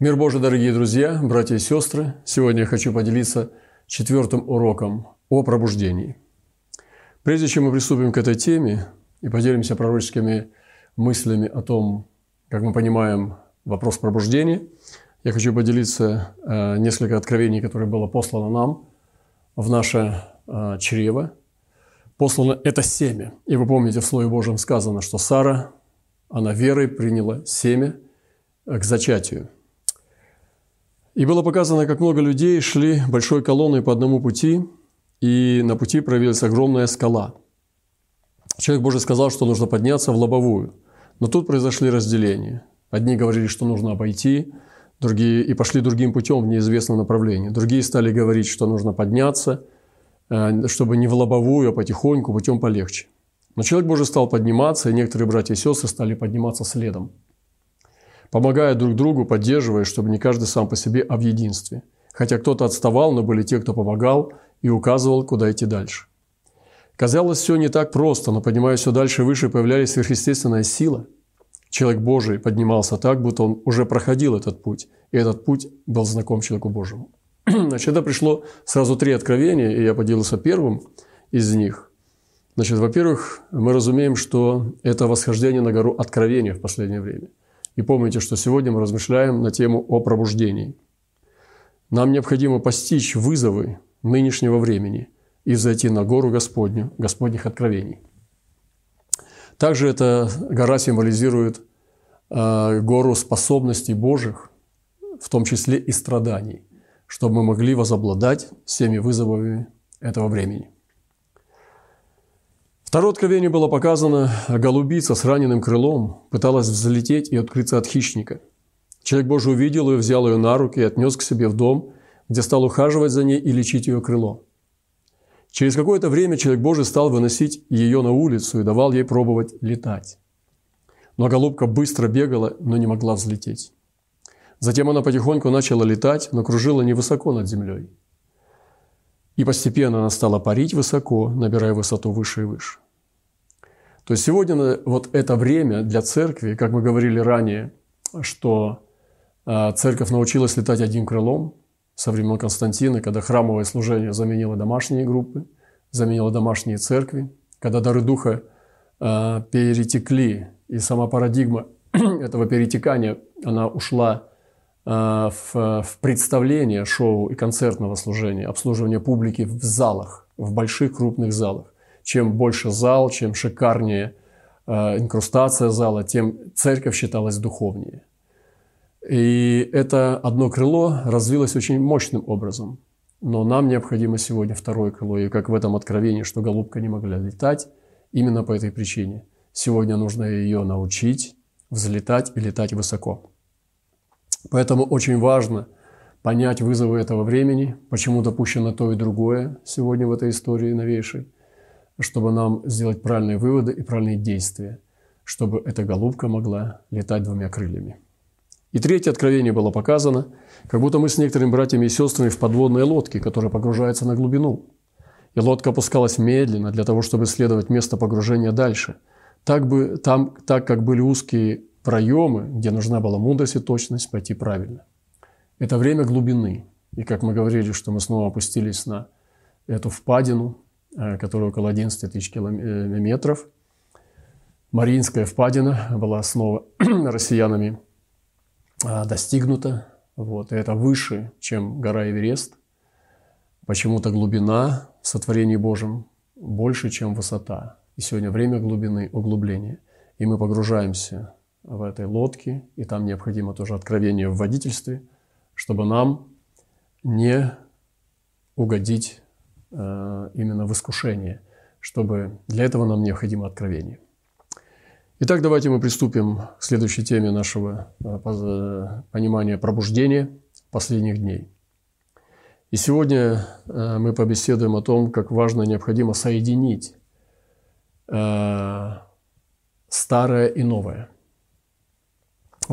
Мир Божий, дорогие друзья, братья и сестры! Сегодня я хочу поделиться четвертым уроком о пробуждении. Прежде чем мы приступим к этой теме и поделимся пророческими мыслями о том, как мы понимаем вопрос пробуждения, я хочу поделиться э, несколько откровений, которые было послано нам в наше э, чрево. Послано это семя. И вы помните, в Слове Божьем сказано, что Сара, она верой приняла семя к зачатию – и было показано, как много людей шли большой колонной по одному пути, и на пути проявилась огромная скала. Человек Божий сказал, что нужно подняться в лобовую. Но тут произошли разделения. Одни говорили, что нужно обойти, другие и пошли другим путем в неизвестном направлении. Другие стали говорить, что нужно подняться, э, чтобы не в лобовую, а потихоньку, путем полегче. Но человек Божий стал подниматься, и некоторые братья и сестры стали подниматься следом помогая друг другу, поддерживая, чтобы не каждый сам по себе, а в единстве. Хотя кто-то отставал, но были те, кто помогал и указывал, куда идти дальше. Казалось, все не так просто, но поднимая все дальше и выше, появлялась сверхъестественная сила. Человек Божий поднимался так, будто он уже проходил этот путь, и этот путь был знаком человеку Божьему. Значит, это пришло сразу три откровения, и я поделился первым из них. Значит, во-первых, мы разумеем, что это восхождение на гору откровения в последнее время – и помните, что сегодня мы размышляем на тему о пробуждении. Нам необходимо постичь вызовы нынешнего времени и зайти на гору Господню, Господних откровений. Также эта гора символизирует э, гору способностей Божьих, в том числе и страданий, чтобы мы могли возобладать всеми вызовами этого времени. Второе откровение было показано, голубица с раненым крылом пыталась взлететь и открыться от хищника. Человек Божий увидел ее, взял ее на руки и отнес к себе в дом, где стал ухаживать за ней и лечить ее крыло. Через какое-то время человек Божий стал выносить ее на улицу и давал ей пробовать летать. Но голубка быстро бегала, но не могла взлететь. Затем она потихоньку начала летать, но кружила невысоко над землей. И постепенно она стала парить высоко, набирая высоту выше и выше. То есть сегодня вот это время для церкви, как мы говорили ранее, что а, церковь научилась летать одним крылом со времен Константина, когда храмовое служение заменило домашние группы, заменило домашние церкви, когда дары Духа а, перетекли, и сама парадигма этого перетекания, она ушла в, в представление шоу и концертного служения, обслуживание публики в залах, в больших крупных залах. Чем больше зал, чем шикарнее э, инкрустация зала, тем церковь считалась духовнее. И это одно крыло развилось очень мощным образом. Но нам необходимо сегодня второе крыло. И как в этом откровении, что голубка не могла летать, именно по этой причине. Сегодня нужно ее научить взлетать и летать высоко. Поэтому очень важно понять вызовы этого времени, почему допущено то и другое сегодня в этой истории новейшей, чтобы нам сделать правильные выводы и правильные действия, чтобы эта голубка могла летать двумя крыльями. И третье откровение было показано, как будто мы с некоторыми братьями и сестрами в подводной лодке, которая погружается на глубину. И лодка опускалась медленно для того, чтобы исследовать место погружения дальше. Так, бы, там, так как были узкие проемы, где нужна была мудрость и точность, пойти правильно. Это время глубины. И как мы говорили, что мы снова опустились на эту впадину, э, которая около 11 тысяч километров. Мариинская впадина была снова россиянами э, достигнута. Вот, и это выше, чем гора Эверест. Почему-то глубина в сотворении Божьем больше, чем высота. И сегодня время глубины, углубления. И мы погружаемся в этой лодке, и там необходимо тоже откровение в водительстве, чтобы нам не угодить э, именно в искушение, чтобы для этого нам необходимо откровение. Итак, давайте мы приступим к следующей теме нашего э, понимания пробуждения последних дней. И сегодня э, мы побеседуем о том, как важно и необходимо соединить старое и новое –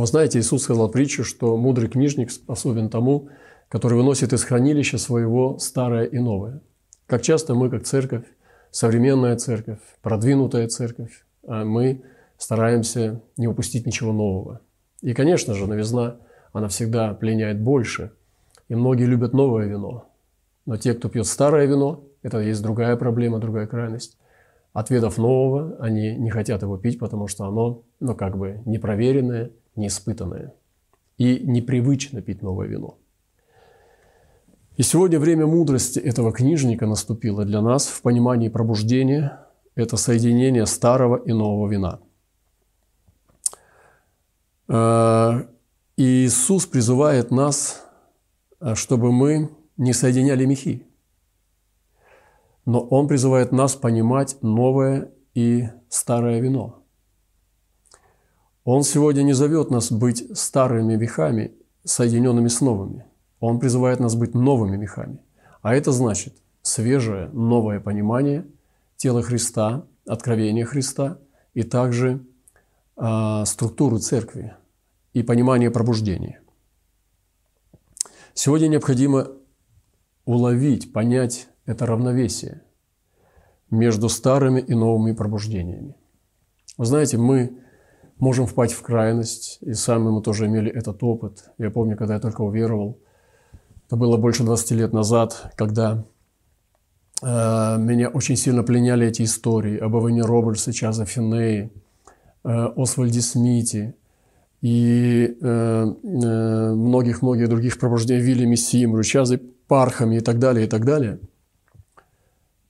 вы знаете, Иисус сказал притчу, что мудрый книжник способен тому, который выносит из хранилища своего старое и новое. Как часто мы, как церковь, современная церковь, продвинутая церковь, а мы стараемся не упустить ничего нового. И, конечно же, новизна, она всегда пленяет больше. И многие любят новое вино. Но те, кто пьет старое вино, это есть другая проблема, другая крайность. Ответов нового они не хотят его пить, потому что оно, ну, как бы непроверенное, неиспытанное. И непривычно пить новое вино. И сегодня время мудрости этого книжника наступило для нас в понимании пробуждения. Это соединение старого и нового вина. Э, Иисус призывает нас, э, чтобы мы не соединяли мехи. Но Он призывает нас понимать новое и старое вино. Он сегодня не зовет нас быть старыми мехами, соединенными с новыми. Он призывает нас быть новыми мехами. А это значит свежее, новое понимание тела Христа, откровения Христа и также э, структуры церкви и понимание пробуждения. Сегодня необходимо уловить, понять это равновесие между старыми и новыми пробуждениями. Вы знаете, мы можем впасть в крайность, и сами мы тоже имели этот опыт. Я помню, когда я только уверовал, это было больше 20 лет назад, когда э, меня очень сильно пленяли эти истории об Авене Робертсе, Чаза Финнее, э, Освальде Смите и многих-многих э, э, других пробуждений Вильяме Симру, Чазе Пархами и так далее, и так далее.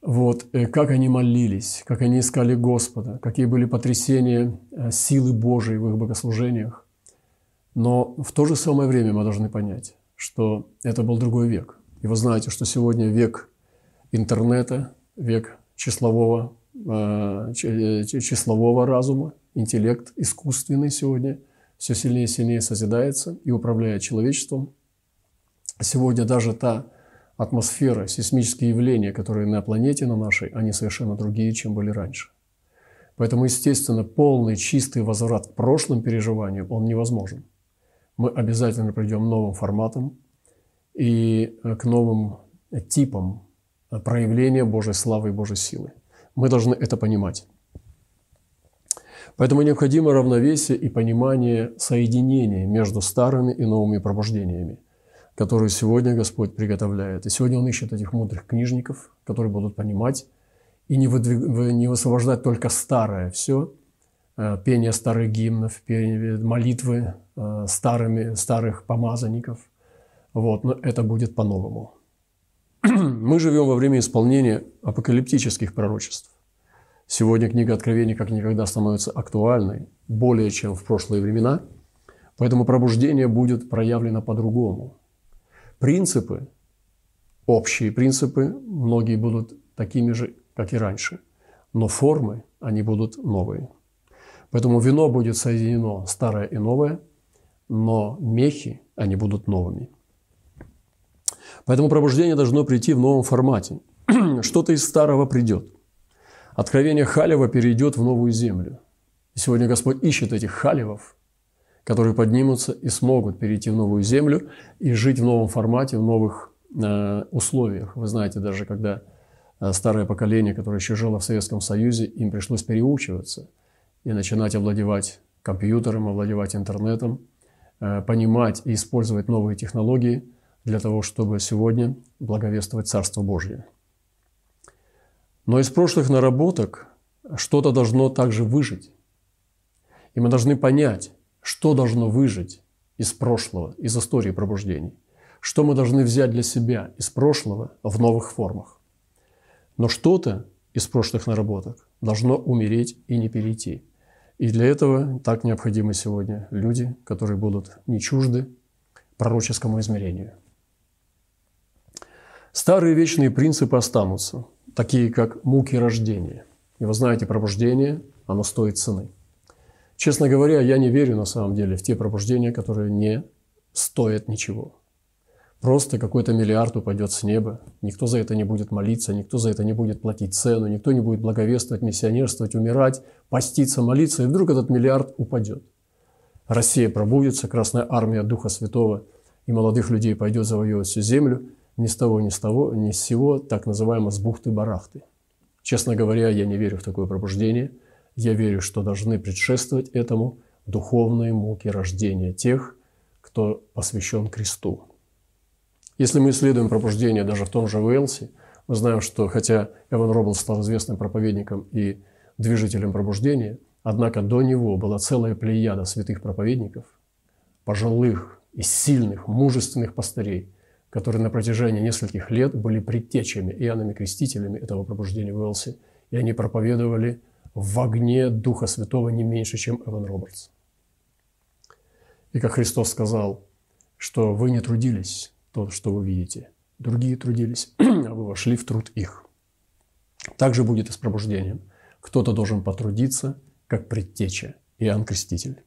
Вот, э, как они молились, как они искали Господа, какие были потрясения э, силы Божией в их богослужениях. Но в то же самое время мы должны понять, что это был другой век. И вы знаете, что сегодня век интернета, век числового, э, числового разума, интеллект искусственный сегодня все сильнее и сильнее созидается и управляет человечеством. Сегодня даже та атмосфера, сейсмические явления, которые на планете на нашей, они совершенно другие, чем были раньше. Поэтому, естественно, полный чистый возврат к прошлым переживаниям, он невозможен мы обязательно придем новым форматом и э, к новым типам проявления Божьей славы и Божьей силы. Мы должны это понимать. Поэтому необходимо равновесие и понимание соединения между старыми и новыми пробуждениями, которые сегодня Господь приготовляет. И сегодня Он ищет этих мудрых книжников, которые будут понимать и не, выдвиг... не высвобождать только старое все, э, пение старых гимнов, пение молитвы Э, старыми, старых помазанников. Вот, но это будет по-новому. Мы живем во время исполнения апокалиптических пророчеств. Сегодня книга Откровений как никогда становится актуальной, более чем в прошлые времена, поэтому пробуждение будет проявлено по-другому. Принципы, общие принципы, многие будут такими же, как и раньше, но формы, они будут новые. Поэтому вино будет соединено старое и новое – но мехи, они будут новыми. Поэтому пробуждение должно прийти в новом формате. Что-то из старого придет. Откровение Халева перейдет в новую землю. И сегодня Господь ищет этих Халевов, которые поднимутся и смогут перейти в новую землю и жить в новом формате, в новых э, условиях. Вы знаете, даже когда э, старое поколение, которое еще жило в Советском Союзе, им пришлось переучиваться и начинать овладевать компьютером, овладевать интернетом – Э, понимать и использовать новые технологии для того, чтобы сегодня благовествовать Царство Божье. Но из прошлых наработок что-то должно также выжить. И мы должны понять, что должно выжить из прошлого, из истории пробуждений. Что мы должны взять для себя из прошлого в новых формах. Но что-то из прошлых наработок должно умереть и не перейти – и для этого так необходимы сегодня люди, которые будут не чужды пророческому измерению. Старые вечные принципы останутся, такие как муки рождения. И вы знаете, пробуждение, оно стоит цены. Честно говоря, я не верю на самом деле в те пробуждения, которые не стоят ничего. Просто какой-то миллиард упадет с неба, никто за это не будет молиться, никто за это не будет платить цену, никто не будет благовествовать, миссионерствовать, умирать, поститься, молиться, и вдруг этот миллиард упадет. Россия пробудется, Красная Армия Духа Святого и молодых людей пойдет завоевывать всю землю, ни с того, ни с того, ни с сего, так называемо с бухты-барахты. Честно говоря, я не верю в такое пробуждение. Я верю, что должны предшествовать этому духовные муки рождения тех, кто посвящен кресту. Если мы исследуем пробуждение даже в том же Уэлсе, мы знаем, что хотя Эван Роббл стал известным проповедником и движителем пробуждения, однако до него была целая плеяда святых проповедников, пожилых и сильных, мужественных пастырей, которые на протяжении нескольких лет были предтечами, Иоаннами Крестителями этого пробуждения в Уэлсе, и они проповедовали в огне Духа Святого не меньше, чем Эван Робертс. И как Христос сказал, что вы не трудились, то, что вы видите. Другие трудились, а вы вошли в труд их. Так же будет и с пробуждением. Кто-то должен потрудиться, как предтеча, Иоанн Креститель.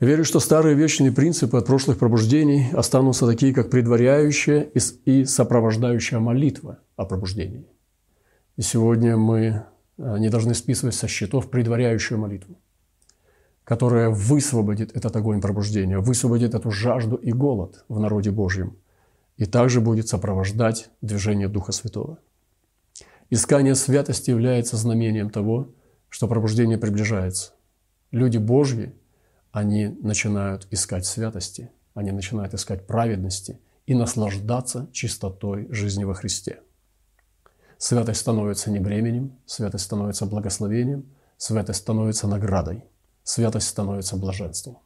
Верю, что старые вечные принципы от прошлых пробуждений останутся такие, как предваряющая и сопровождающая молитва о пробуждении. И сегодня мы а, не должны списывать со счетов предваряющую молитву которая высвободит этот огонь пробуждения, высвободит эту жажду и голод в народе Божьем, и также будет сопровождать движение Духа Святого. Искание святости является знамением того, что пробуждение приближается. Люди Божьи, они начинают искать святости, они начинают искать праведности и наслаждаться чистотой жизни во Христе. Святость становится не бременем, святость становится благословением, святость становится наградой – святость становится блаженством.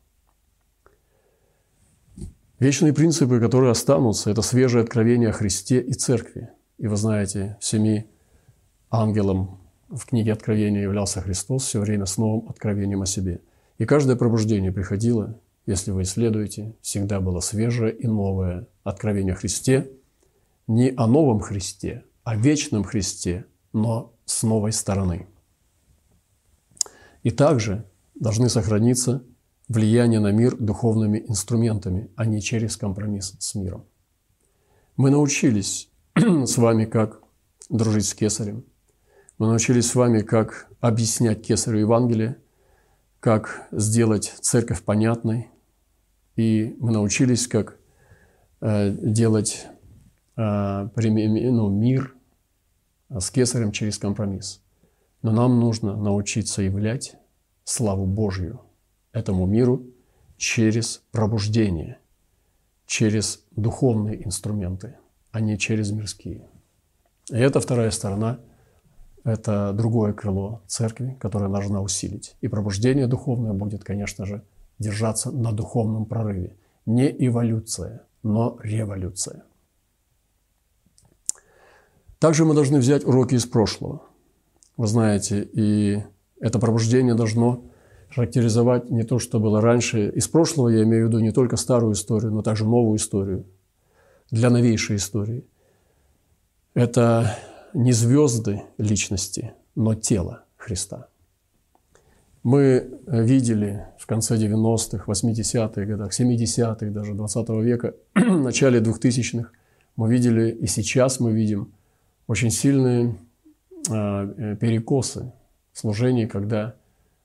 Вечные принципы, которые останутся, это свежее откровение о Христе и Церкви. И вы знаете, всеми ангелом в книге Откровения являлся Христос все время с новым откровением о себе. И каждое пробуждение приходило, если вы исследуете, всегда было свежее и новое откровение о Христе, не о новом Христе, о вечном Христе, но с новой стороны. И также должны сохраниться влияние на мир духовными инструментами, а не через компромисс с миром. Мы научились с вами, как дружить с кесарем. Мы научились с вами, как объяснять кесарю Евангелие, как сделать церковь понятной. И мы научились, как э, делать э, ну, мир с кесарем через компромисс. Но нам нужно научиться являть славу Божью этому миру через пробуждение, через духовные инструменты, а не через мирские. И это вторая сторона, это другое крыло церкви, которое должна усилить. И пробуждение духовное будет, конечно же, держаться на духовном прорыве. Не эволюция, но революция. Также мы должны взять уроки из прошлого. Вы знаете, и это пробуждение должно характеризовать не то, что было раньше. Из прошлого я имею в виду не только старую историю, но также новую историю для новейшей истории. Это не звезды личности, но тело Христа. Мы видели в конце 90-х, 80-х годах, 70-х, даже 20 века, начале 2000-х, мы видели, и сейчас мы видим очень сильные а, э, перекосы служении, когда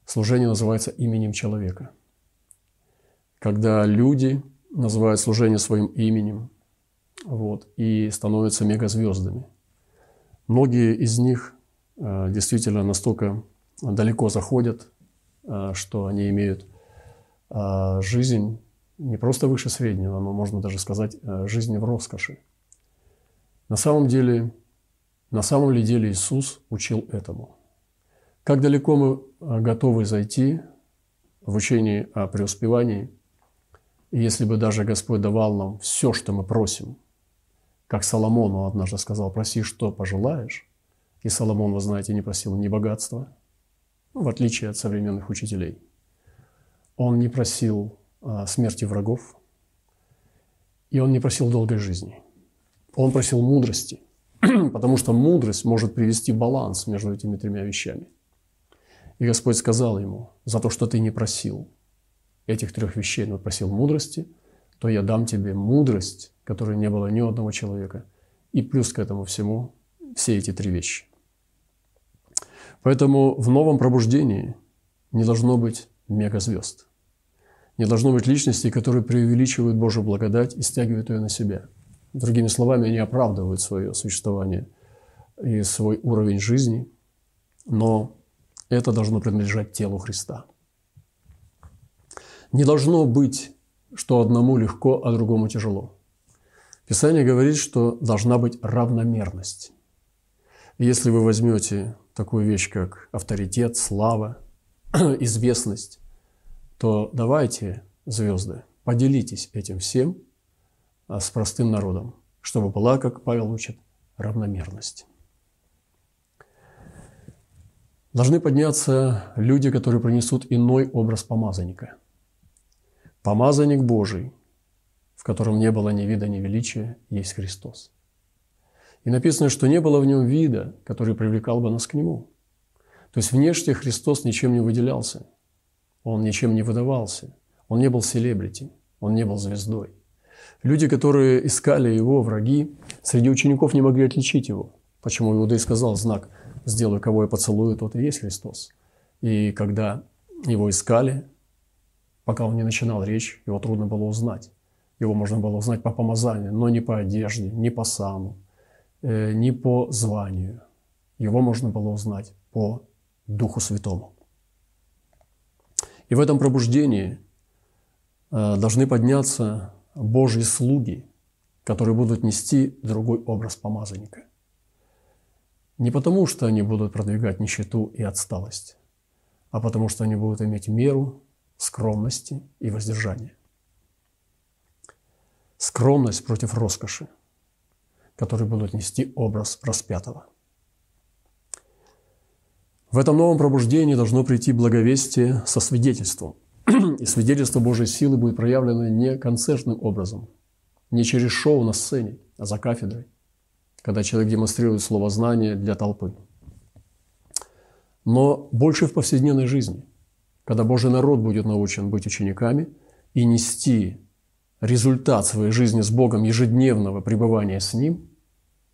служение называется именем человека. Когда люди называют служение своим именем вот, и становятся мегазвездами. Многие из них э, действительно настолько далеко заходят, э, что они имеют жизнь не просто выше среднего, но можно даже сказать жизнь в роскоши. На самом деле, на самом ли деле Иисус учил этому – как далеко мы а, готовы зайти в учении о преуспевании, если бы даже Господь давал нам все, что мы просим, как Соломону однажды сказал, проси, что пожелаешь, и Соломон, вы знаете, не просил ни богатства, ну, в отличие от современных учителей. Он не просил а, смерти врагов, и он не просил долгой жизни. Он просил мудрости, потому что мудрость может привести баланс между этими тремя вещами – и Господь сказал ему, за то, что ты не просил этих трех вещей, но просил мудрости, то я дам тебе мудрость, которой не было ни одного человека. И плюс к этому всему все эти три вещи. Поэтому в новом пробуждении не должно быть мегазвезд. Не должно быть личностей, которые преувеличивают Божью благодать и стягивают ее на себя. Другими словами, они оправдывают свое существование и свой уровень жизни, но это должно принадлежать телу Христа. Не должно быть, что одному легко, а другому тяжело. Писание говорит, что должна быть равномерность. Если вы возьмете такую вещь, как авторитет, слава, известность, то давайте, звезды, поделитесь этим всем с простым народом, чтобы была, как Павел учит, равномерность. Должны подняться люди, которые принесут иной образ помазанника. Помазанник Божий, в котором не было ни вида, ни величия, есть Христос. И написано, что не было в нем вида, который привлекал бы нас к нему. То есть внешне Христос ничем не выделялся. Он ничем не выдавался. Он не был селебрити, он не был звездой. Люди, которые искали его, враги, среди учеников не могли отличить его. Почему Иуда и сказал знак – сделаю, кого я поцелую, тот и есть Христос. И когда его искали, пока он не начинал речь, его трудно было узнать. Его можно было узнать по помазанию, но не по одежде, не по сану, э, не по званию. Его можно было узнать по Духу Святому. И в этом пробуждении э, должны подняться Божьи слуги, которые будут нести другой образ помазанника – не потому, что они будут продвигать нищету и отсталость, а потому что они будут иметь меру скромности и воздержания. Скромность против роскоши, которые будут нести образ распятого. В этом новом пробуждении должно прийти благовестие со свидетельством. И свидетельство Божьей силы будет проявлено не концертным образом, не через шоу на сцене, а за кафедрой, когда человек демонстрирует слово знания для толпы. Но больше в повседневной жизни, когда Божий народ будет научен быть учениками и нести результат своей жизни с Богом ежедневного пребывания с Ним,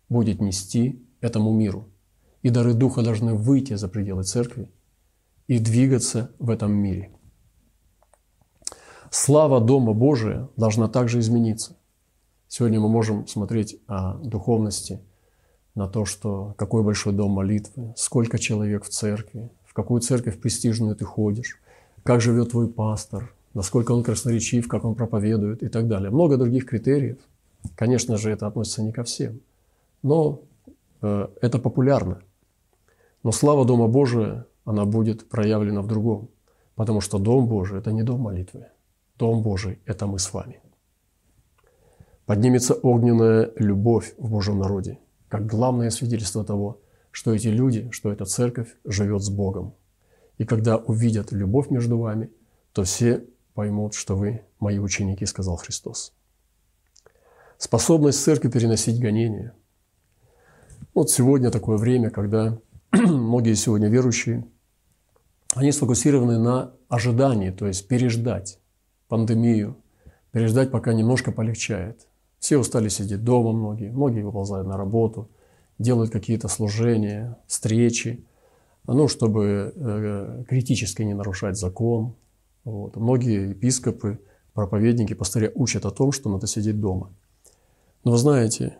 будет нести этому миру. И дары Духа должны выйти за пределы церкви и двигаться в этом мире. Слава Дома Божия должна также измениться. Сегодня мы можем смотреть о духовности, на то, что какой большой дом молитвы, сколько человек в церкви, в какую церковь престижную ты ходишь, как живет твой пастор, насколько он красноречив, как он проповедует и так далее. Много других критериев. Конечно же, это относится не ко всем, но э, это популярно. Но слава Дома Божия, она будет проявлена в другом, потому что Дом Божий – это не дом молитвы. Дом Божий – это мы с вами. Поднимется огненная любовь в Божьем народе, как главное свидетельство того, что эти люди, что эта церковь живет с Богом. И когда увидят любовь между вами, то все поймут, что вы мои ученики, сказал Христос. Способность церкви переносить гонения. Вот сегодня такое время, когда многие сегодня верующие, они сфокусированы на ожидании, то есть переждать пандемию, переждать, пока немножко полегчает. Все устали сидеть дома многие, многие выползают на работу, делают какие-то служения, встречи, ну, чтобы э, критически не нарушать закон. Вот. Многие епископы, проповедники, пастыря учат о том, что надо сидеть дома. Но вы знаете,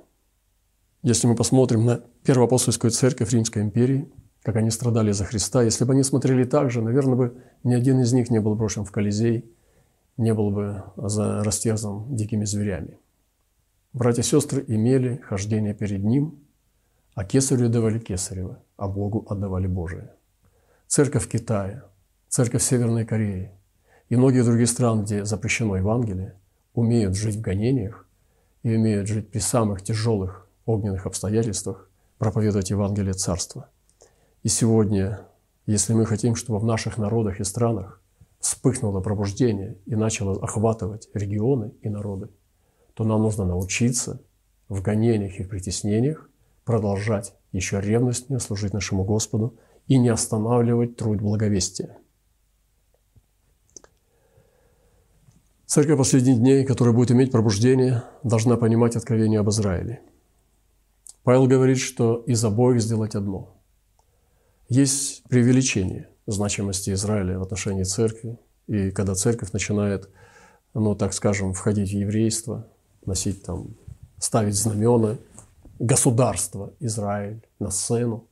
если мы посмотрим на первоапостольскую церковь Римской империи, как они страдали за Христа, если бы они смотрели так же, наверное, бы ни один из них не был брошен в Колизей, не был бы за растерзан дикими зверями. Братья и сестры имели хождение перед Ним, а кесарю давали кесарево, а Богу отдавали Божие. Церковь Китая, церковь Северной Кореи и многие другие страны, где запрещено Евангелие, умеют жить в гонениях и умеют жить при самых тяжелых огненных обстоятельствах, проповедовать Евангелие Царства. И сегодня, если мы хотим, чтобы в наших народах и странах вспыхнуло пробуждение и начало охватывать регионы и народы, то нам нужно научиться в гонениях и в притеснениях продолжать еще ревностнее служить нашему Господу и не останавливать труд благовестия. Церковь последних дней, которая будет иметь пробуждение, должна понимать откровение об Израиле. Павел говорит, что из обоих сделать одно. Есть преувеличение значимости Израиля в отношении церкви, и когда церковь начинает, ну, так скажем, входить в еврейство, носить там, ставить знамена государства Израиль на сцену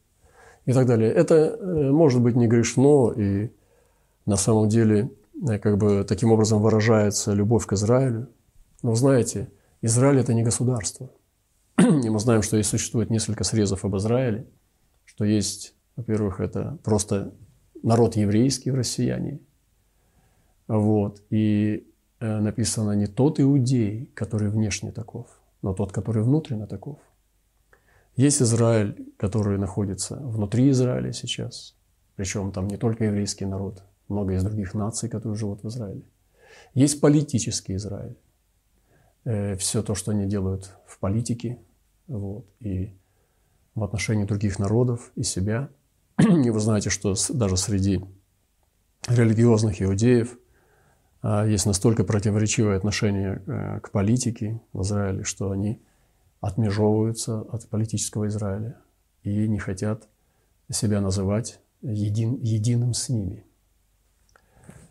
и так далее. Это э, может быть не грешно, и на самом деле э, как бы таким образом выражается любовь к Израилю. Но знаете, Израиль – это не государство. И мы знаем, что есть, существует несколько срезов об Израиле, что есть, во-первых, это просто народ еврейский в россияне. Вот. И э, написано не тот иудей, который внешне таков, но тот, который внутренне таков. Есть Израиль, который находится внутри Израиля сейчас, причем там не только еврейский народ, много из других наций, которые живут в Израиле. Есть политический Израиль. Э, все то, что они делают в политике, вот, и в отношении других народов и себя. И вы знаете, что даже среди религиозных иудеев а, есть настолько противоречивое отношение э, к политике в Израиле, что они отмежевываются от политического Израиля и не хотят себя называть един, единым с ними.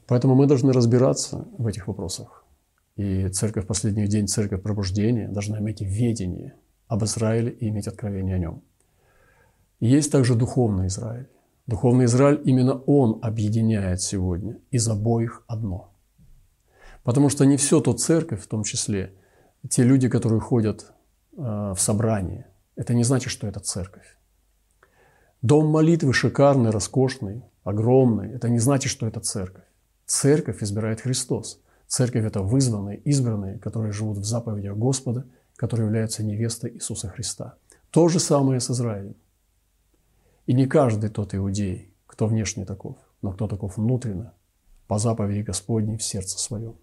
Поэтому мы должны разбираться в этих вопросах. И церковь последних день, церковь пробуждения, должна иметь ведение об Израиле и иметь откровение о нем. Есть также духовный Израиль. Духовный Израиль, именно он объединяет сегодня из обоих одно. Потому что не все то церковь, в том числе, те люди, которые ходят э, в собрание, это не значит, что это церковь. Дом молитвы шикарный, роскошный, огромный, это не значит, что это церковь. Церковь избирает Христос. Церковь – это вызванные, избранные, которые живут в заповедях Господа, которые являются невестой Иисуса Христа. То же самое с Израилем. И не каждый тот иудей, кто внешне таков, но кто таков внутренно, по заповеди Господней в сердце своем.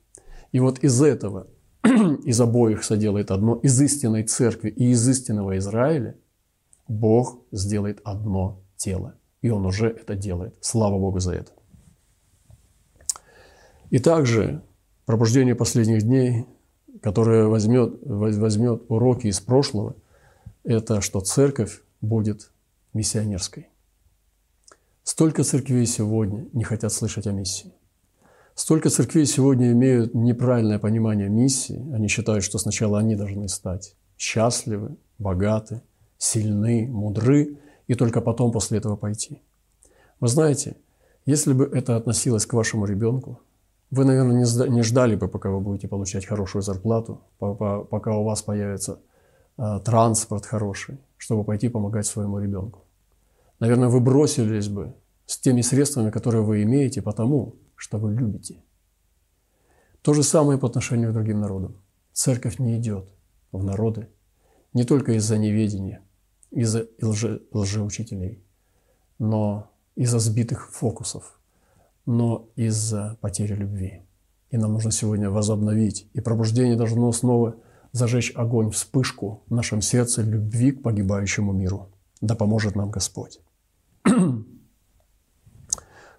И вот из этого, из обоих соделает одно, из истинной церкви и из истинного Израиля, Бог сделает одно тело. И Он уже это делает. Слава Богу за это. И также пробуждение последних дней, которое возьмет, возьмет уроки из прошлого, это что церковь будет миссионерской. Столько церквей сегодня не хотят слышать о миссии. Столько церквей сегодня имеют неправильное понимание миссии. Они считают, что сначала они должны стать счастливы, богаты, сильны, мудры, и только потом после этого пойти. Вы знаете, если бы это относилось к вашему ребенку, вы, наверное, не ждали бы, пока вы будете получать хорошую зарплату, пока у вас появится а, транспорт хороший, чтобы пойти помогать своему ребенку. Наверное, вы бросились бы с теми средствами, которые вы имеете, потому что вы любите. То же самое по отношению к другим народам. Церковь не идет в народы не только из-за неведения, из-за лже, лжеучителей, но из-за сбитых фокусов – но из-за потери любви. И нам нужно сегодня возобновить. И пробуждение должно снова зажечь огонь, вспышку в нашем сердце любви к погибающему миру. Да поможет нам Господь.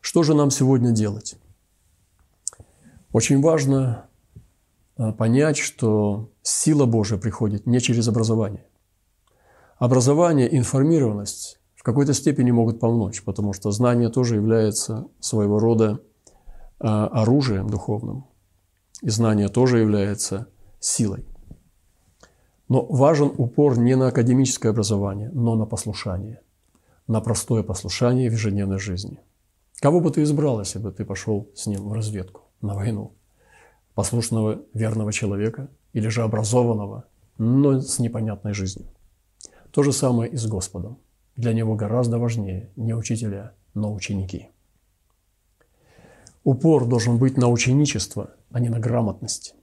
Что же нам сегодня делать? Очень важно а, понять, что сила Божия приходит не через образование. Образование, информированность какой-то степени могут помочь, потому что знание тоже является своего рода а, оружием духовным, и знание тоже является силой. Но важен упор не на академическое образование, но на послушание, на простое послушание в ежедневной жизни. Кого бы ты избрал, если бы ты пошел с ним в разведку, на войну? Послушного, верного человека или же образованного, но с непонятной жизнью? То же самое и с Господом. Для него гораздо важнее не учителя, но ученики. Упор должен быть на ученичество, а не на грамотность.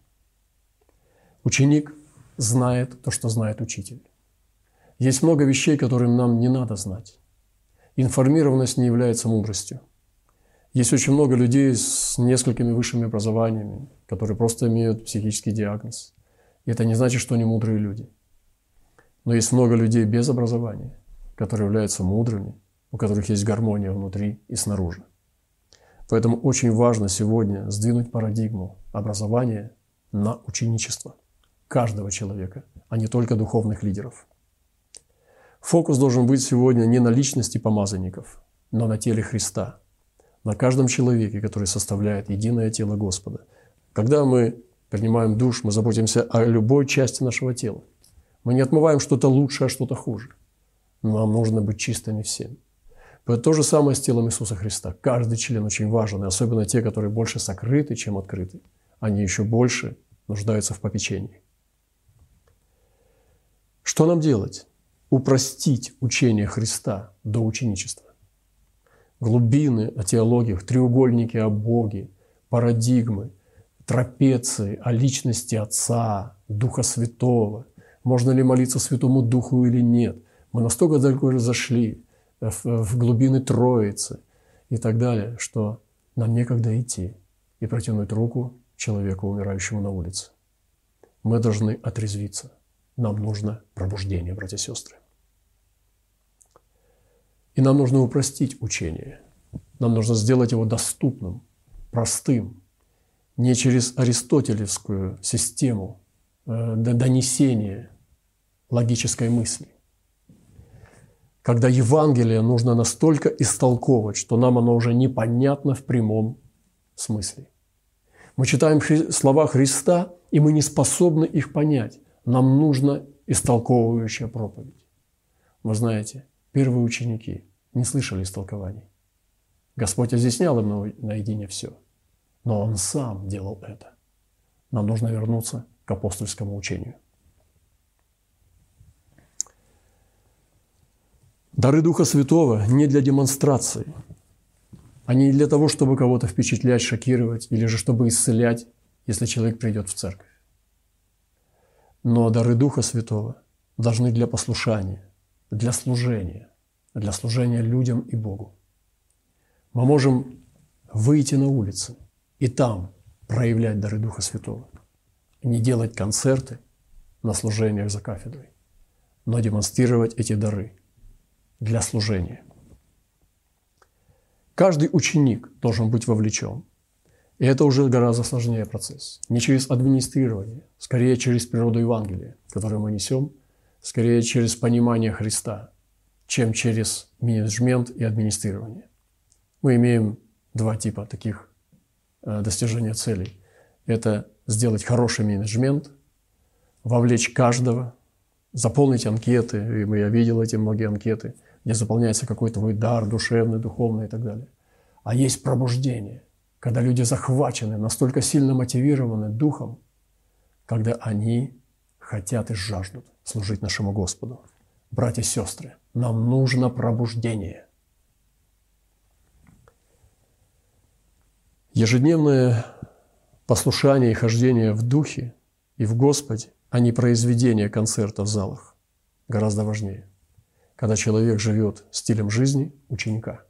Ученик знает то, что знает учитель. Есть много вещей, которые нам не надо знать. Информированность не является мудростью. Есть очень много людей с несколькими высшими образованиями, которые просто имеют психический диагноз. И это не значит, что они мудрые люди. Но есть много людей без образования, которые являются мудрыми, у которых есть гармония внутри и снаружи. Поэтому очень важно сегодня сдвинуть парадигму образования на ученичество каждого человека, а не только духовных лидеров. Фокус должен быть сегодня не на личности помазанников, но на теле Христа, на каждом человеке, который составляет единое тело Господа. Когда мы принимаем душ, мы заботимся о любой части нашего тела. Мы не отмываем что-то лучше, а что-то хуже – нам нужно быть чистыми всем. То же самое с телом Иисуса Христа. Каждый член очень важен, и особенно те, которые больше сокрыты, чем открыты. Они еще больше нуждаются в попечении. Что нам делать? Упростить учение Христа до ученичества. Глубины о теологиях, треугольники о Боге, парадигмы, трапеции о личности Отца, Духа Святого. Можно ли молиться Святому Духу или нет? Мы настолько далеко зашли, в глубины Троицы и так далее, что нам некогда идти и протянуть руку человеку, умирающему на улице. Мы должны отрезвиться. Нам нужно пробуждение, братья и сестры. И нам нужно упростить учение. Нам нужно сделать его доступным, простым, не через аристотелевскую систему э, донесения логической мысли – когда Евангелие нужно настолько истолковывать, что нам оно уже непонятно в прямом смысле. Мы читаем слова Христа, и мы не способны их понять. Нам нужна истолковывающая проповедь. Вы знаете, первые ученики не слышали истолкований. Господь изъяснял им наедине все, но Он сам делал это. Нам нужно вернуться к апостольскому учению. Дары Духа Святого не для демонстрации, а не для того, чтобы кого-то впечатлять, шокировать или же чтобы исцелять, если человек придет в церковь. Но дары Духа Святого должны для послушания, для служения, для служения людям и Богу. Мы можем выйти на улицы и там проявлять дары Духа Святого. Не делать концерты на служениях за кафедрой, но демонстрировать эти дары – для служения. Каждый ученик должен быть вовлечен. И это уже гораздо сложнее процесс. Не через администрирование, скорее через природу Евангелия, которое мы несем, скорее через понимание Христа, чем через менеджмент и администрирование. Мы имеем два типа таких э, достижения целей. Это сделать хороший менеджмент, вовлечь каждого, заполнить анкеты, и я видел эти многие анкеты – где заполняется какой-то твой дар душевный, духовный и так далее. А есть пробуждение, когда люди захвачены, настолько сильно мотивированы духом, когда они хотят и жаждут служить нашему Господу. Братья и сестры, нам нужно пробуждение. Ежедневное послушание и хождение в Духе и в Господе, а не произведение концерта в залах, гораздо важнее когда человек живет стилем жизни ученика.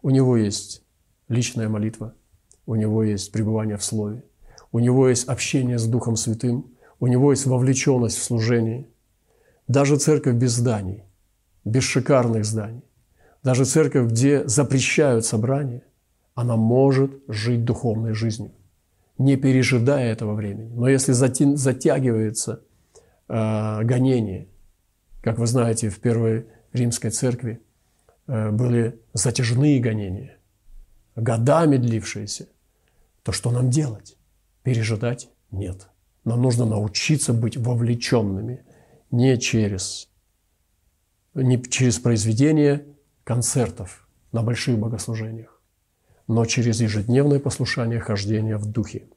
У него есть личная молитва, у него есть пребывание в Слове, у него есть общение с Духом Святым, у него есть вовлеченность в служение. Даже церковь без зданий, без шикарных зданий, даже церковь, где запрещают собрания, она может жить духовной жизнью, не пережидая этого времени. Но если затягивается э, гонение – как вы знаете, в Первой Римской Церкви э, были затяжные гонения, годами длившиеся. То что нам делать? Пережидать? Нет. Нам нужно научиться быть вовлеченными не через, не через произведение концертов на больших богослужениях, но через ежедневное послушание хождения в духе.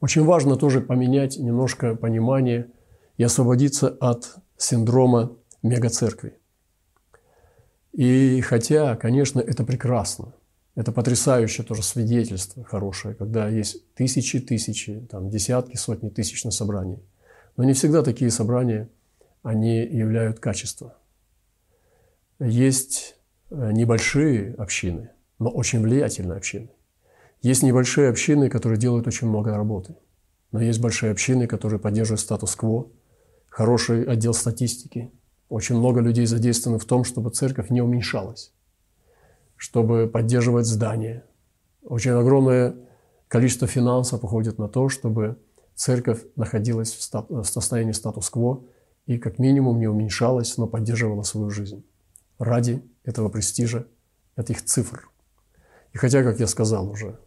Очень важно тоже поменять немножко понимание – и освободиться от синдрома мегацеркви. И хотя, конечно, это прекрасно, это потрясающее тоже свидетельство хорошее, когда есть тысячи, тысячи, там, десятки, сотни тысяч на собрании. Но не всегда такие собрания, они являют качество. Есть э, небольшие общины, но очень влиятельные общины. Есть небольшие общины, которые делают очень много работы. Но есть большие общины, которые поддерживают статус-кво, хороший отдел статистики. Очень много людей задействованы в том, чтобы церковь не уменьшалась, чтобы поддерживать здания. Очень огромное количество финансов уходит на то, чтобы церковь находилась в состоянии статус-кво и как минимум не уменьшалась, но поддерживала свою жизнь ради этого престижа, этих цифр. И хотя, как я сказал уже,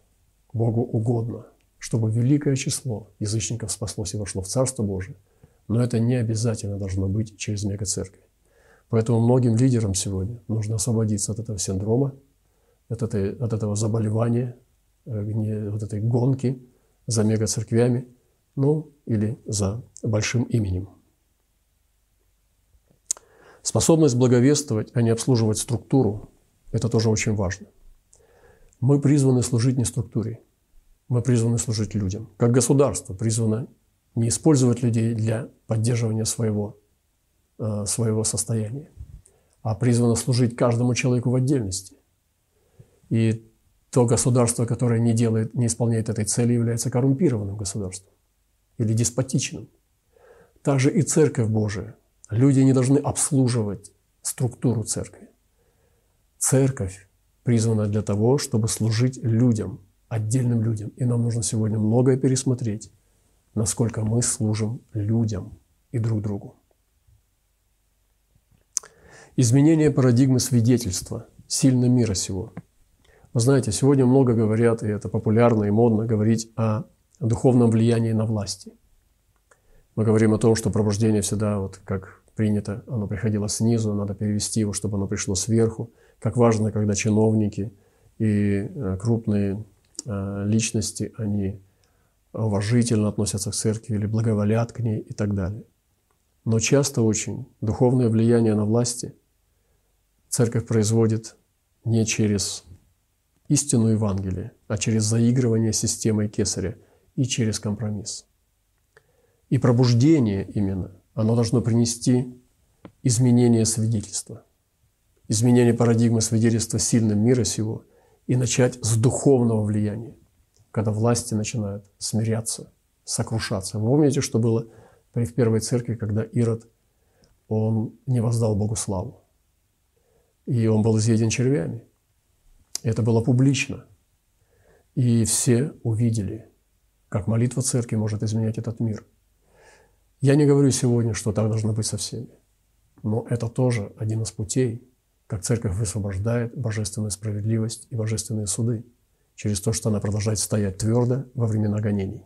Богу угодно, чтобы великое число язычников спаслось и вошло в Царство Божие – но это не обязательно должно быть через мегацеркви. Поэтому многим лидерам сегодня нужно освободиться от этого синдрома, от, этой, от этого заболевания, э, вот этой гонки за мегацерквями, ну или за большим именем. Способность благовествовать, а не обслуживать структуру – это тоже очень важно. Мы призваны служить не структуре, мы призваны служить людям. Как государство призвано не использовать людей для поддерживания своего, э, своего состояния, а призвано служить каждому человеку в отдельности. И то государство, которое не, делает, не исполняет этой цели, является коррумпированным государством или деспотичным. Также и Церковь Божия. Люди не должны обслуживать структуру Церкви. Церковь призвана для того, чтобы служить людям, отдельным людям. И нам нужно сегодня многое пересмотреть насколько мы служим людям и друг другу. Изменение парадигмы свидетельства сильно мира сего. Вы знаете, сегодня много говорят, и это популярно и модно говорить о духовном влиянии на власти. Мы говорим о том, что пробуждение всегда, вот как принято, оно приходило снизу, надо перевести его, чтобы оно пришло сверху. Как важно, когда чиновники и э, крупные э, личности, они уважительно относятся к церкви или благоволят к ней и так далее. Но часто очень духовное влияние на власти церковь производит не через истину Евангелия, а через заигрывание системой кесаря и через компромисс. И пробуждение именно, оно должно принести изменение свидетельства, изменение парадигмы свидетельства сильным мира сего и начать с духовного влияния – когда власти начинают смиряться, сокрушаться. Вы помните, что было в первой церкви, когда Ирод, он не воздал Богу славу. И он был изъеден червями. Это было публично. И все увидели, как молитва церкви может изменять этот мир. Я не говорю сегодня, что так должно быть со всеми. Но это тоже один из путей, как церковь высвобождает божественную справедливость и божественные суды – через то, что она продолжает стоять твердо во времена гонений.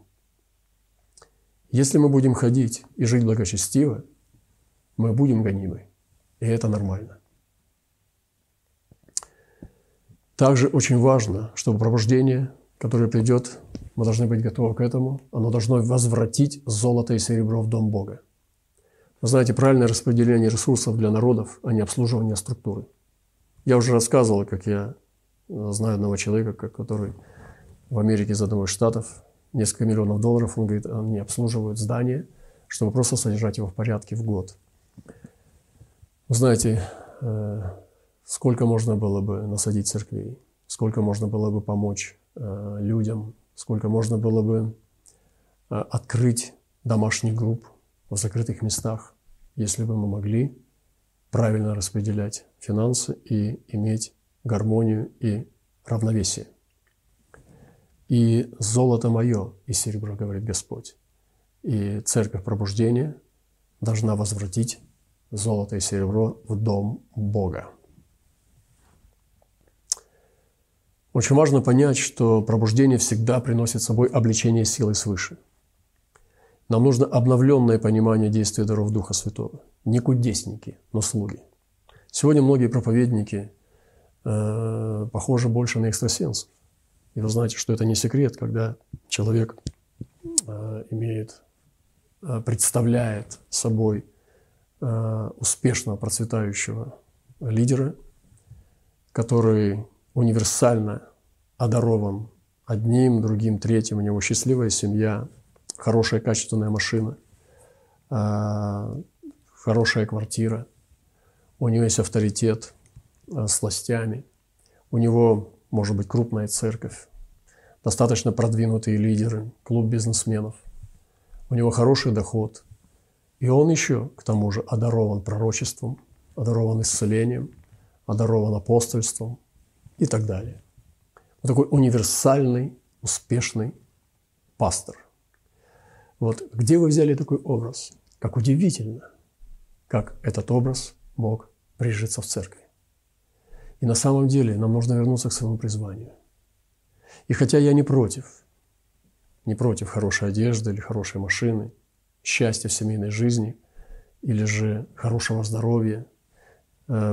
Если мы будем ходить и жить благочестиво, мы будем гонимы, и это нормально. Также очень важно, чтобы пробуждение, которое придет, мы должны быть готовы к этому, оно должно возвратить золото и серебро в Дом Бога. Вы знаете, правильное распределение ресурсов для народов, а не обслуживание структуры. Я уже рассказывал, как я Знаю одного человека, который в Америке из одного из штатов, несколько миллионов долларов, он говорит, они обслуживают здание, чтобы просто содержать его в порядке в год. Вы знаете, э, сколько можно было бы насадить церквей, сколько можно было бы помочь э, людям, сколько можно было бы э, открыть домашних групп в закрытых местах, если бы мы могли правильно распределять финансы и иметь гармонию и равновесие. И золото мое, и серебро, говорит Господь. И церковь пробуждения должна возвратить золото и серебро в дом Бога. Очень важно понять, что пробуждение всегда приносит с собой обличение силы свыше. Нам нужно обновленное понимание действия даров Духа Святого. Не кудесники, но слуги. Сегодня многие проповедники Э, похоже больше на экстрасенсов. И вы знаете, что это не секрет, когда человек э, имеет, э, представляет собой успешно процветающего лидера, который универсально одарован одним, другим, третьим, у него счастливая семья, хорошая качественная машина, хорошая квартира, у него есть авторитет – Э, сластями. У него может быть крупная церковь, достаточно продвинутые лидеры, клуб бизнесменов. У него хороший доход. И он еще, к тому же, одарован пророчеством, одарован исцелением, одарован апостольством и так далее. Вот такой универсальный, успешный пастор. Вот где вы взяли такой образ? Как удивительно, как этот образ мог прижиться в церкви. И на самом деле нам нужно вернуться к своему призванию. И хотя я не против, не против хорошей одежды или хорошей машины, счастья в семейной жизни или же хорошего здоровья,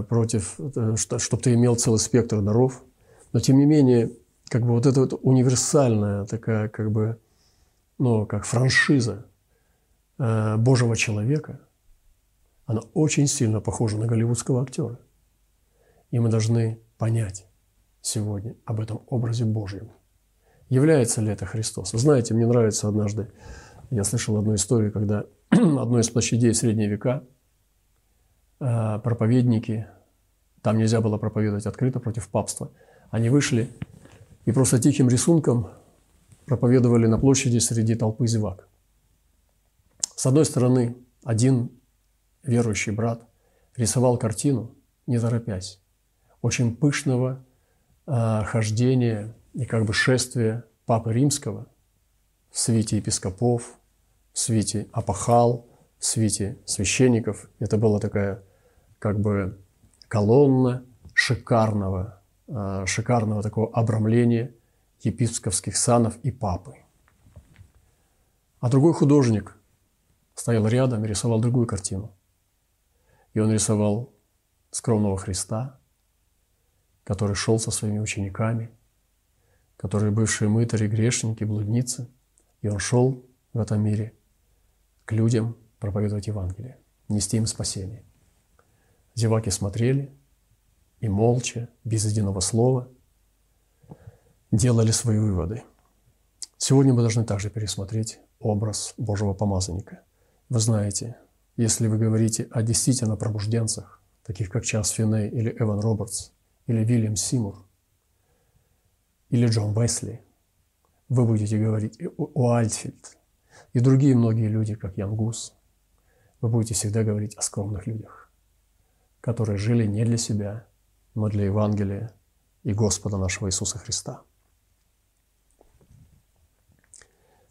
против, э, чтобы ты имел целый спектр даров. Но тем не менее, как бы вот эта вот универсальная такая как бы, ну, как франшиза э, Божьего человека, она очень сильно похожа на голливудского актера. И мы должны понять сегодня об этом образе Божьем. Является ли это Христос? Вы знаете, мне нравится однажды, я слышал одну историю, когда одной из площадей средние века э, проповедники, там нельзя было проповедовать открыто против папства, они вышли и просто тихим рисунком проповедовали на площади среди толпы зевак. С одной стороны, один верующий брат рисовал картину, не торопясь, очень пышного э, хождения и как бы шествия Папы Римского в свете епископов, в свете апохал, в свете священников. Это была такая как бы колонна шикарного Э, шикарного такого обрамления епископских санов и папы. А другой художник стоял рядом и рисовал другую картину. И он рисовал скромного Христа, который шел со своими учениками, которые бывшие мытари, грешники, блудницы. И он шел в этом мире к людям проповедовать Евангелие, нести им спасение. Зеваки смотрели – и молча, без единого слова, делали свои выводы. Сегодня мы должны также пересмотреть образ Божьего помазанника. Вы знаете, если вы говорите о действительно пробужденцах, таких как Час Финей или Эван Робертс, или Вильям Симур, или Джон Весли, вы будете говорить о Альтфильд и другие многие люди, как Ян Гус. Вы будете всегда говорить о скромных людях, которые жили не для себя, но для Евангелия и Господа нашего Иисуса Христа.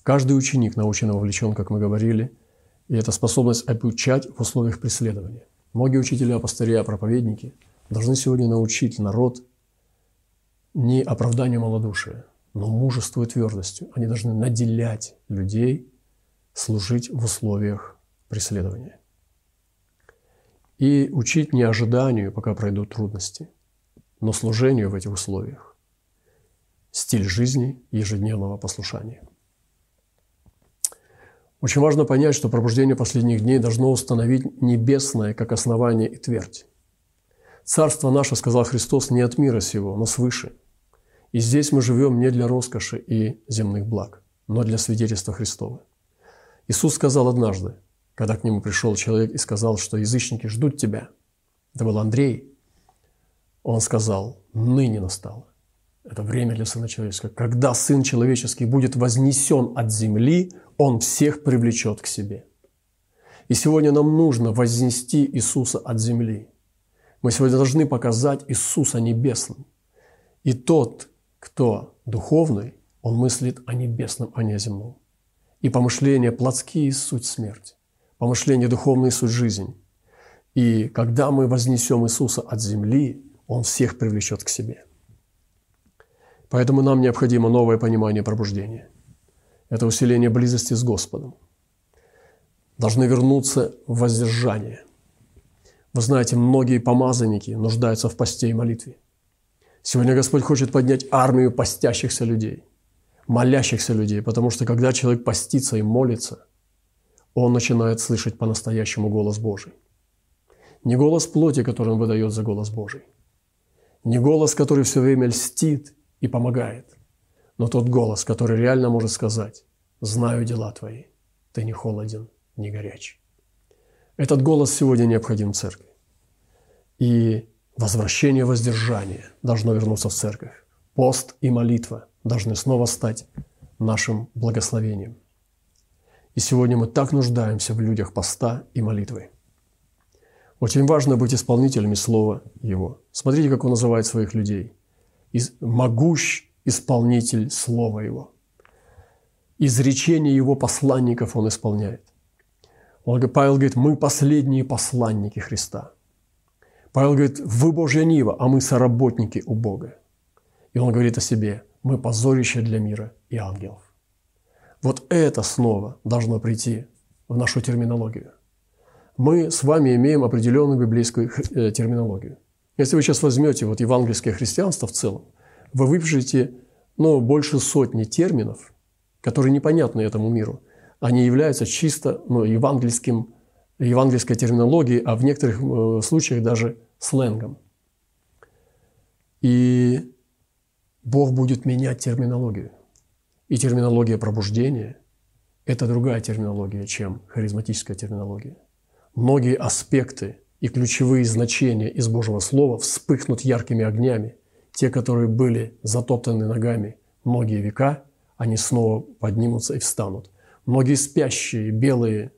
Каждый ученик научен вовлечен, как мы говорили, и это способность обучать в условиях преследования. Многие учителя, пастыря, проповедники должны сегодня научить народ не оправданию малодушия, но мужеству и твердостью. Они должны наделять людей служить в условиях преследования. И учить не ожиданию, пока пройдут трудности, но служению в этих условиях. Стиль жизни ежедневного послушания. Очень важно понять, что пробуждение последних дней должно установить небесное как основание и твердь. Царство наше, сказал Христос, не от мира сего, но свыше. И здесь мы живем не для роскоши и земных благ, но для свидетельства Христова. Иисус сказал однажды, когда к нему пришел человек и сказал, что язычники ждут тебя. Это был Андрей, он сказал, ныне настало. Это время для Сына Человеческого. Когда Сын Человеческий будет вознесен от земли, Он всех привлечет к себе. И сегодня нам нужно вознести Иисуса от земли. Мы сегодня должны показать Иисуса небесным. И тот, кто духовный, он мыслит о небесном, а не о земном. И помышления плотские – суть смерть. Помышления духовные – суть жизнь. И когда мы вознесем Иисуса от земли, он всех привлечет к себе. Поэтому нам необходимо новое понимание пробуждения. Это усиление близости с Господом. Должны вернуться в воздержание. Вы знаете, многие помазанники нуждаются в посте и молитве. Сегодня Господь хочет поднять армию постящихся людей, молящихся людей, потому что когда человек постится и молится, он начинает слышать по-настоящему голос Божий. Не голос плоти, который он выдает за голос Божий, не голос, который все время льстит и помогает, но тот голос, который реально может сказать «Знаю дела твои, ты не холоден, не горяч». Этот голос сегодня необходим церкви. И возвращение воздержания должно вернуться в церковь. Пост и молитва должны снова стать нашим благословением. И сегодня мы так нуждаемся в людях поста и молитвы. Очень важно быть исполнителями Слова Его. Смотрите, как Он называет своих людей. Могущ исполнитель Слова Его. Изречение Его посланников Он исполняет. Павел говорит, мы последние посланники Христа. Павел говорит, вы Божья Нива, а мы соработники у Бога. И он говорит о себе, мы позорище для мира и ангелов. Вот это снова должно прийти в нашу терминологию – мы с вами имеем определенную библейскую э, терминологию. Если вы сейчас возьмете вот евангельское христианство в целом, вы выпишете ну, больше сотни терминов, которые непонятны этому миру. Они являются чисто ну, евангельским, евангельской терминологией, а в некоторых э, случаях даже сленгом. И Бог будет менять терминологию. И терминология пробуждения – это другая терминология, чем харизматическая терминология. Многие аспекты и ключевые значения из Божьего Слова вспыхнут яркими огнями. Те, которые были затоптаны ногами многие века, они снова поднимутся и встанут. Многие спящие белые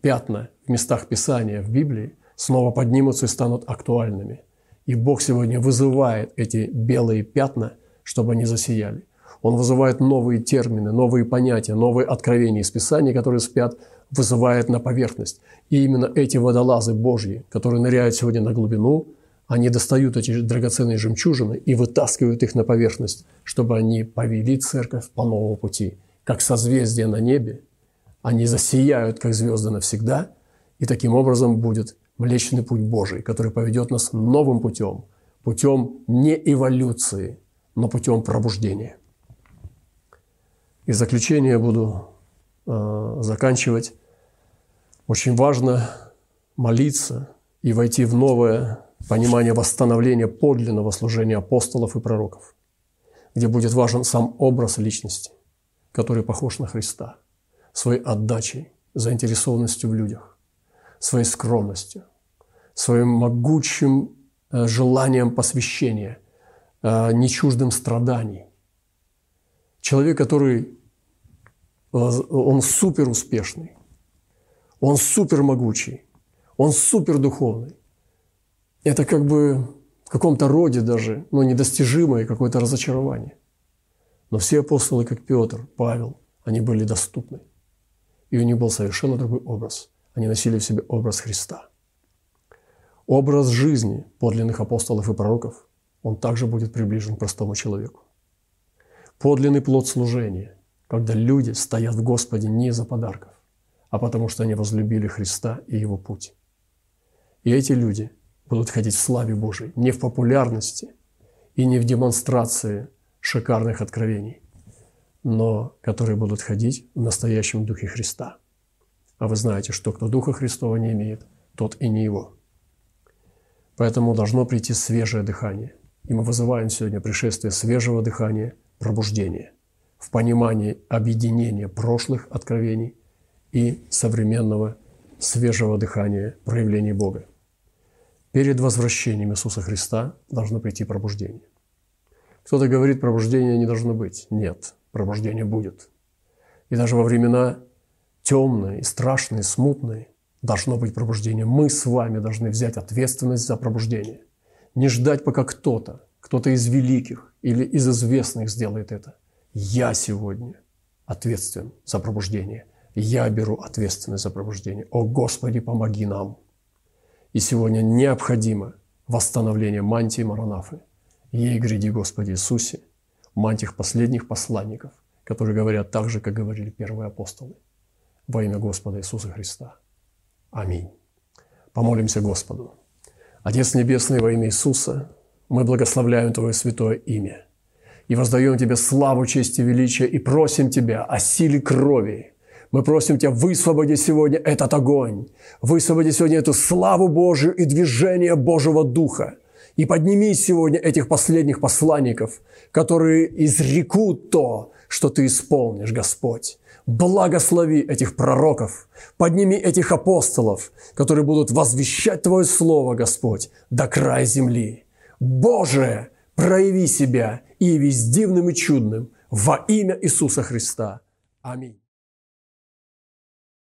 пятна в местах Писания в Библии снова поднимутся и станут актуальными. И Бог сегодня вызывает эти белые пятна, чтобы они засияли. Он вызывает новые термины, новые понятия, новые откровения из Писания, которые спят, вызывает на поверхность. И именно эти водолазы Божьи, которые ныряют сегодня на глубину, они достают эти драгоценные жемчужины и вытаскивают их на поверхность, чтобы они повели церковь по новому пути. Как созвездия на небе, они засияют, как звезды навсегда, и таким образом будет Млечный Путь Божий, который поведет нас новым путем, путем не эволюции, но путем пробуждения. И заключение буду э, заканчивать. Очень важно молиться и войти в новое понимание восстановления подлинного служения апостолов и пророков, где будет важен сам образ личности, который похож на Христа, своей отдачей, заинтересованностью в людях, своей скромностью, своим могучим э, желанием посвящения, э, нечуждым страданий. Человек, который он супер успешный, он супер могучий, он супер духовный. Это как бы в каком-то роде даже, но недостижимое какое-то разочарование. Но все апостолы, как Петр, Павел, они были доступны. И у них был совершенно другой образ. Они носили в себе образ Христа. Образ жизни подлинных апостолов и пророков, он также будет приближен к простому человеку. Подлинный плод служения, когда люди стоят в Господе не из-за подарков, а потому что они возлюбили Христа и Его путь. И эти люди будут ходить в славе Божией, не в популярности и не в демонстрации шикарных откровений, но которые будут ходить в настоящем Духе Христа. А вы знаете, что кто Духа Христова не имеет, тот и не Его. Поэтому должно прийти свежее дыхание. И мы вызываем сегодня пришествие свежего дыхания, пробуждения – в понимании объединения прошлых откровений и современного свежего дыхания проявлений Бога. Перед возвращением Иисуса Христа должно прийти пробуждение. Кто-то говорит, пробуждения не должно быть. Нет, пробуждение будет. И даже во времена темные, страшные, смутные должно быть пробуждение. Мы с вами должны взять ответственность за пробуждение. Не ждать, пока кто-то, кто-то из великих или из известных сделает это – я сегодня ответственен за пробуждение. Я беру ответственность за пробуждение. О Господи, помоги нам. И сегодня необходимо восстановление мантии Маранафы. Ей гряди, Господи Иисусе, мантиях последних посланников, которые говорят так же, как говорили первые апостолы. Во имя Господа Иисуса Христа. Аминь. Помолимся Господу. Отец Небесный, во имя Иисуса, мы благословляем Твое святое имя – и воздаем Тебе славу, честь и величие, и просим Тебя о силе крови. Мы просим Тебя, высвободи сегодня этот огонь, высвободи сегодня эту славу Божию и движение Божьего Духа. И подними сегодня этих последних посланников, которые изрекут то, что Ты исполнишь, Господь. Благослови этих пророков, подними этих апостолов, которые будут возвещать Твое Слово, Господь, до края земли. Боже, прояви себя и явись дивным и чудным во имя Иисуса Христа. Аминь.